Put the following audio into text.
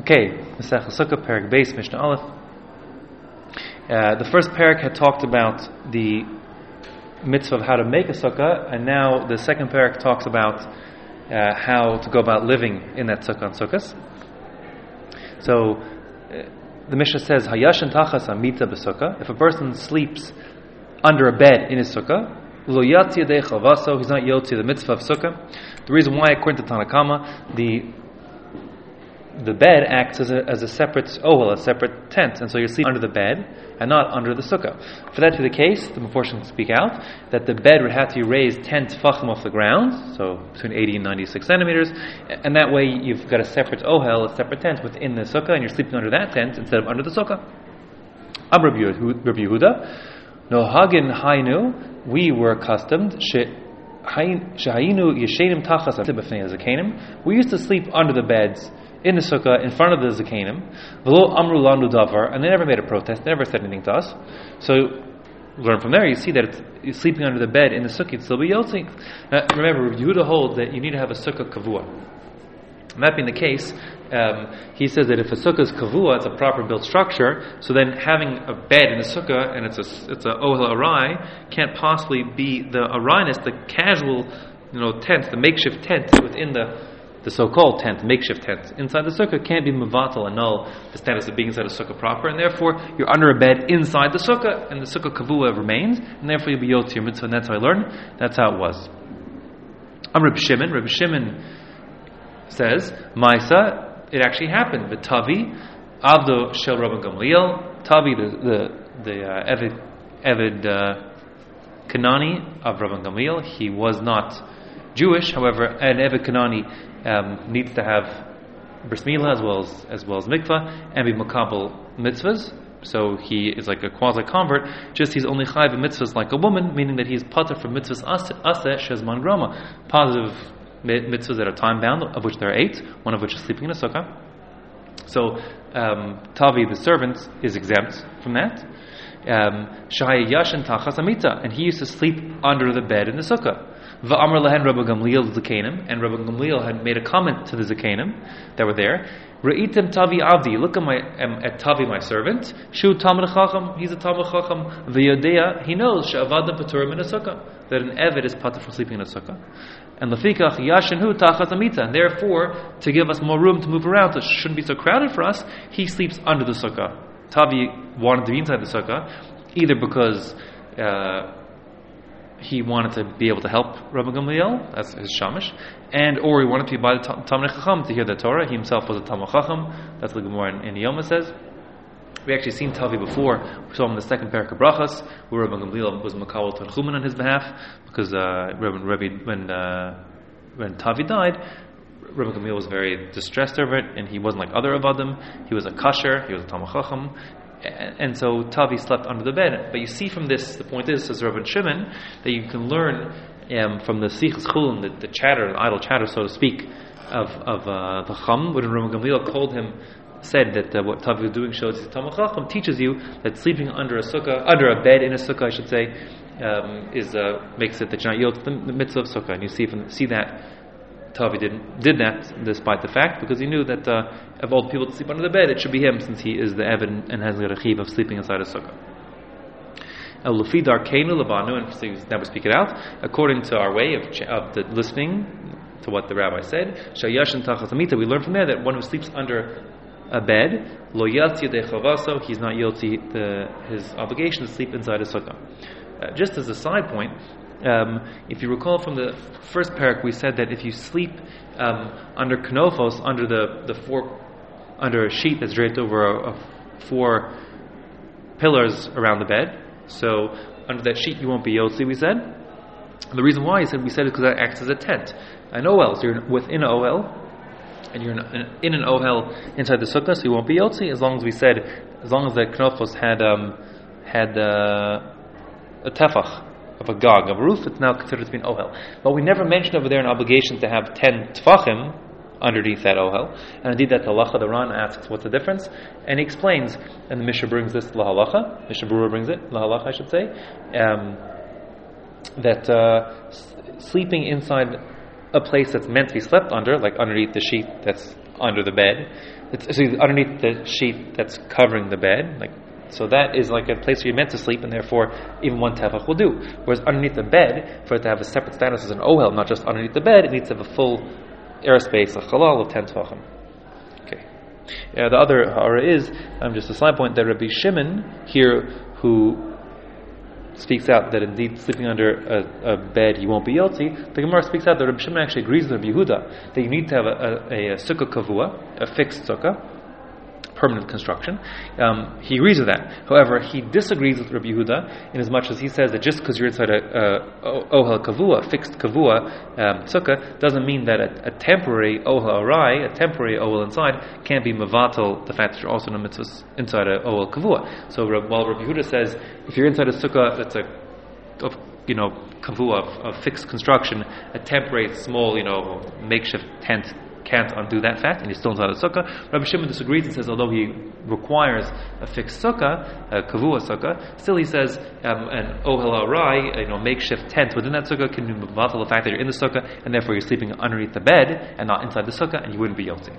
Okay, Masech Sukkah, Perak Beis, Mishnah Aleph. Uh, the first parak had talked about the mitzvah of how to make a sukkah, and now the second parak talks about uh, how to go about living in that sukkah on sukkahs. So uh, the Mishnah says, "Hayashan tachas amita b'sukkah." If a person sleeps under a bed in his sukkah, lo yatzi he's not yotzi the mitzvah of sukkah. The reason why, according to Tanna Kamma, the the bed acts as a, as a separate ohel, a separate tent, and so you sleep under the bed and not under the sukkah. For that to be the case, the Meforshim speak out that the bed would have to be raised 10 tefachim off the ground, so between 80 and 96 centimeters, and that way you've got a separate ohel, a separate tent within the sukkah, and you're sleeping under that tent instead of under the sukkah. Ab Rabbi Yehuda, no hagin hainu, we were accustomed, we used to sleep under the beds in the sukkah in front of the zakanim, v'lo amru lanu davar, and they never made a protest, they never said anything to us. So learn from there. You see that it's, sleeping under the bed in the sukkah, it still be yotzi. Now, remember, Yehuda holds that you need to have a sukkah kavua. And that being the case, um, he says that if a sukkah is kavua, it's a proper built structure. So then having a bed in a sukkah and it's a it's a ohel arai can't possibly be the arainess, the casual, you know, tent, the makeshift tent within the the so-called tent, makeshift tent, inside the sukkah can't be mavatal and null the status of being inside a sukkah proper, and therefore you're under a bed inside the sukkah, and the sukkah kavua remains, and therefore you'll be yot your mitzvah, and that's how I learned. That's how it was. I'm Reb Shimon. Reb Shimon says, Maisa, it actually happened. The Tavi, Avdo Shel Rabban Gamliel, Tavi, the the, the uh, Evid, Evid uh, Kanani of Rabban Gamliel, he was not Jewish, however, an Evid Kanani um, needs to have bris milah as well as as well as mikvah and be makabel mitzvahs. So he is like a quasi convert. Just he's only chayv mitzvahs like a woman, meaning that he's pater from mitzvahs aseh shezman grama, positive mitzvahs that are time bound, of which there are eight. One of which is sleeping in a sukkah. So um, Tavi, the servant, is exempt from that. Um, yashin tachas amita, and he used to sleep under the bed in the sukkah. Va'amr lehen Rabbi Gamliel Zakanim, and Rabbi Gamliel had made a comment to the Zakanim that were there. Re'itim Tavi Avdi, look at my um, at Tavi, my servant. Shu Talmud Chacham, he's a Talmud Chacham. V'yodea, he knows she'avadim paturim in a sukkah that an eved is patur for sleeping in a sukkah. And lafikach yashin hu tachas amita, and therefore to give us more room to move around, so it shouldn't be so crowded for us, he sleeps under the sukkah. Tavi wanted to be inside the sukkah, either because. Uh, he wanted to be able to help Rabbi Gamliel, that's his shamish, and or he wanted to be by the Talmud Chacham to hear the Torah. He himself was a Talmud Chacham. That's what the Gemara in, Yoma says. We actually seen Tavi before. We saw him in the second parak of Brachas, where Rabbi Gamliel was Makawal Tanchumen on his behalf, because uh, Rabbi, when uh, when Tavi died, Rabbi Gamliel was very distressed over it, and he wasn't like other Avadim. He was a kasher, he was a Talmud Chacham, and so Tavi slept under the bed. But you see from this, the point is, says Rabbi Shimon, that you can learn um, from the Sichas Chulin, the, the chatter, the idle chatter, so to speak, of, of uh, the Chum, when Rabbi Gamliel called him, said that uh, what Tavi was doing shows Talmud Chacham teaches you that sleeping under a sukkah, under a bed in a sukkah, I should say, um, is uh, makes it that you're not yield to the, the mitzvah of sukkah, and you see from, see that Tavi didn't did that despite the fact because he knew that uh, of all the people to sleep under the bed, it should be him since he is the Evan and has the rechiv of sleeping inside a sukkah. Lufi darkenu labanu, and now we speak it out according to our way of, of the listening to what the rabbi said. Shayashin tachatamita. We learn from there that one who sleeps under a bed, lo yatzi de he's not guilty the his obligation to sleep inside a sukkah. Uh, just as a side point, um, if you recall from the first parak, we said that if you sleep um, under knofos, under the, the four, under a sheet that's draped over a, a four pillars around the bed, so under that sheet you won't be yotzi. We said. The reason why said we said is because that acts as a tent, an ohel. So you're within an ohel, and you're in an ohel inside the sukkah, so you won't be yotzi as long as we said, as long as the knofos had um, had uh, a tefach of a gog, of a roof, it's now considered to be an ohel. But we never mentioned over there an obligation to have ten tfachim underneath that ohel. And indeed, that halacha, the Ran asks, what's the difference? And he explains, and the Mishnah brings this la halacha, Mishnah Berurah brings it, la halacha, I should say, um, that uh, sleeping inside a place that's meant to be slept under, like underneath the sheet that's under the bed. It's so underneath the sheet that's covering the bed, like so that is like a place where you're meant to sleep, and therefore even one tefach will do. Whereas underneath the bed, for it to have a separate status as an ohel, not just underneath the bed, it needs to have a full airspace, a halal of ten tefachim. Okay. Yeah, the other hara is um, just a side point that Rabbi Shimon here, who speaks out that indeed sleeping under a, a bed you won't be guilty. The Gemara speaks out that Rabbi Shimon actually agrees with Rabbi Yehuda that you need to have a, a, a, a sukkah kavua, a fixed sukkah, permanent construction. Um, he agrees with that. However, he disagrees with Rabbi Yehuda in as much as he says that just because you're inside a, a ohel kavua, fixed kavua um, sukkah, doesn't mean that a, a temporary ohel arai, a temporary ohel inside, can't be mavatal the fact that you're also in a mitzvah inside a ohel kavua. So while Rabbi Yehuda says if you're inside a sukkah that's a of, you know, kavua, of, of fixed construction, a temporary, small, you know, makeshift tent can't undo that fact, and he's still inside a sukkah. Rabbi Shimon disagrees and says, although he requires a fixed sukkah, a kavua sukkah, still he says um, an ohel arai, you know, makeshift tent within that sukkah can be the fact that you're in the sukkah, and therefore you're sleeping underneath the bed and not inside the sukkah, and you wouldn't be guilty.